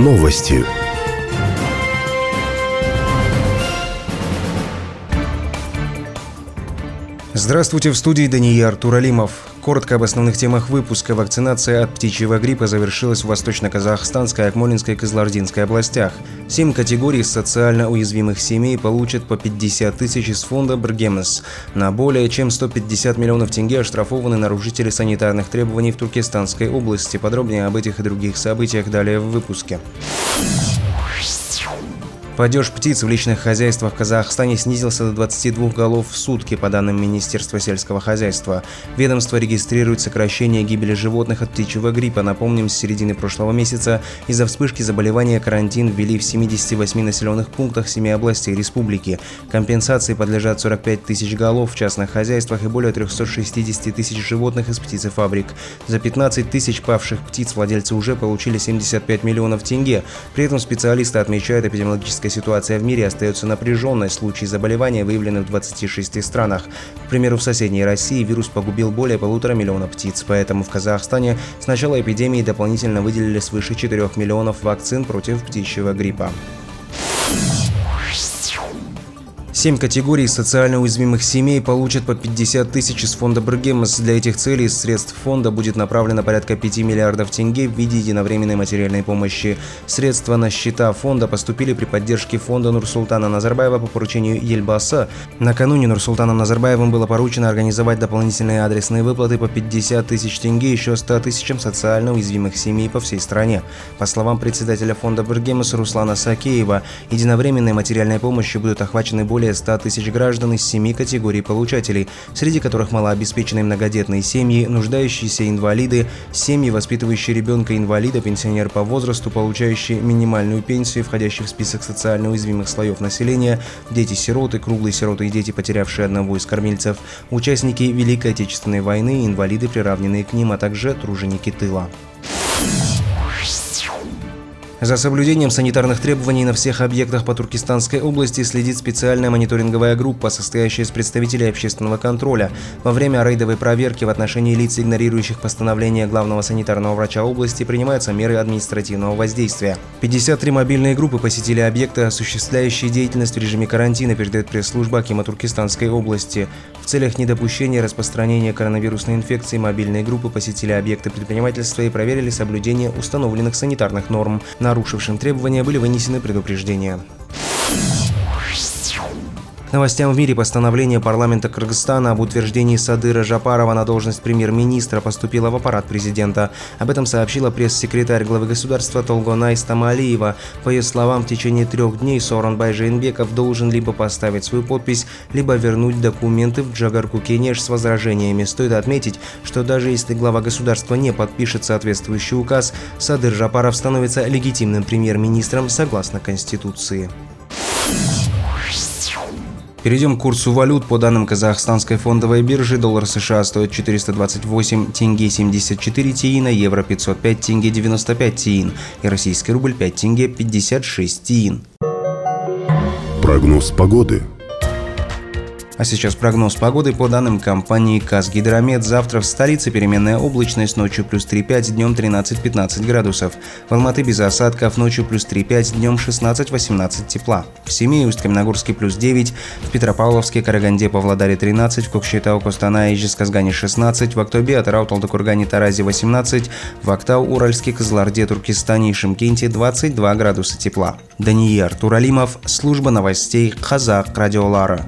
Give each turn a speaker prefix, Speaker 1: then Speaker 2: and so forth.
Speaker 1: Новости.
Speaker 2: Здравствуйте, в студии Данияр Туралимов. Коротко об основных темах выпуска. Вакцинация от птичьего гриппа завершилась в Восточно-Казахстанской, Акмолинской и Кызлардинской областях. Семь категорий социально уязвимых семей получат по 50 тысяч из фонда «Бргемес». На более чем 150 миллионов тенге оштрафованы нарушители санитарных требований в Туркестанской области. Подробнее об этих и других событиях далее в выпуске. Падеж птиц в личных хозяйствах в Казахстане снизился до 22 голов в сутки, по данным Министерства сельского хозяйства. Ведомство регистрирует сокращение гибели животных от птичьего гриппа. Напомним, с середины прошлого месяца из-за вспышки заболевания карантин ввели в 78 населенных пунктах 7 областей республики. Компенсации подлежат 45 тысяч голов в частных хозяйствах и более 360 тысяч животных из птицефабрик. За 15 тысяч павших птиц владельцы уже получили 75 миллионов тенге. При этом специалисты отмечают эпидемиологическое ситуация в мире остается напряженной. Случаи заболевания выявлены в 26 странах. К примеру, в соседней России вирус погубил более полутора миллиона птиц, поэтому в Казахстане с начала эпидемии дополнительно выделили свыше 4 миллионов вакцин против птичьего гриппа. Семь категорий социально уязвимых семей получат по 50 тысяч из фонда Бргемс. Для этих целей из средств фонда будет направлено порядка 5 миллиардов тенге в виде единовременной материальной помощи. Средства на счета фонда поступили при поддержке фонда Нурсултана Назарбаева по поручению Ельбаса. Накануне Нурсултаном Назарбаевым было поручено организовать дополнительные адресные выплаты по 50 тысяч тенге еще 100 тысячам социально уязвимых семей по всей стране. По словам председателя фонда Бргемс Руслана Сакеева, единовременной материальной помощью будут охвачены более более 100 тысяч граждан из семи категорий получателей, среди которых малообеспеченные многодетные семьи, нуждающиеся инвалиды, семьи, воспитывающие ребенка-инвалида, пенсионер по возрасту, получающие минимальную пенсию, входящие в список социально уязвимых слоев населения, дети-сироты, круглые сироты и дети, потерявшие одного из кормильцев, участники Великой Отечественной войны, инвалиды, приравненные к ним, а также труженики тыла. За соблюдением санитарных требований на всех объектах по Туркестанской области следит специальная мониторинговая группа, состоящая из представителей общественного контроля. Во время рейдовой проверки в отношении лиц, игнорирующих постановление главного санитарного врача области, принимаются меры административного воздействия. 53 мобильные группы посетили объекты, осуществляющие деятельность в режиме карантина, передает пресс-служба Акима Туркестанской области. В целях недопущения распространения коронавирусной инфекции мобильные группы посетили объекты предпринимательства и проверили соблюдение установленных санитарных норм. На нарушившим требования были вынесены предупреждения. Новостям в мире постановление парламента Кыргызстана об утверждении Садыра Жапарова на должность премьер-министра поступило в аппарат президента. Об этом сообщила пресс-секретарь главы государства Толгонай Стамалиева. По ее словам, в течение трех дней Сооронбай Жейнбеков должен либо поставить свою подпись, либо вернуть документы в Джагарку Кенеш с возражениями. Стоит отметить, что даже если глава государства не подпишет соответствующий указ, Садыр Жапаров становится легитимным премьер-министром согласно Конституции. Перейдем к курсу валют. По данным казахстанской фондовой биржи, доллар США стоит 428 тенге 74 тиина, евро 505 тенге 95 тиин и российский рубль 5 тенге 56 тиин.
Speaker 1: Прогноз погоды.
Speaker 2: А сейчас прогноз погоды по данным компании «Казгидромет». Завтра в столице переменная облачность, ночью плюс 3,5, днем 13-15 градусов. В Алматы без осадков, ночью плюс 3,5, днем 16-18 тепла. В Семее, Усть-Каменогорске плюс 9, в Петропавловске, Караганде, Павлодаре 13, в Кокшетау, Костанае, Ижесказгане 16, в Актобе, Атырау, Талдыкургане, Таразе 18, в Актау, Уральске, Кызларде, Туркестане и Шимкенте 22 градуса тепла. Даниил Туралимов, служба новостей Казах Радиолара.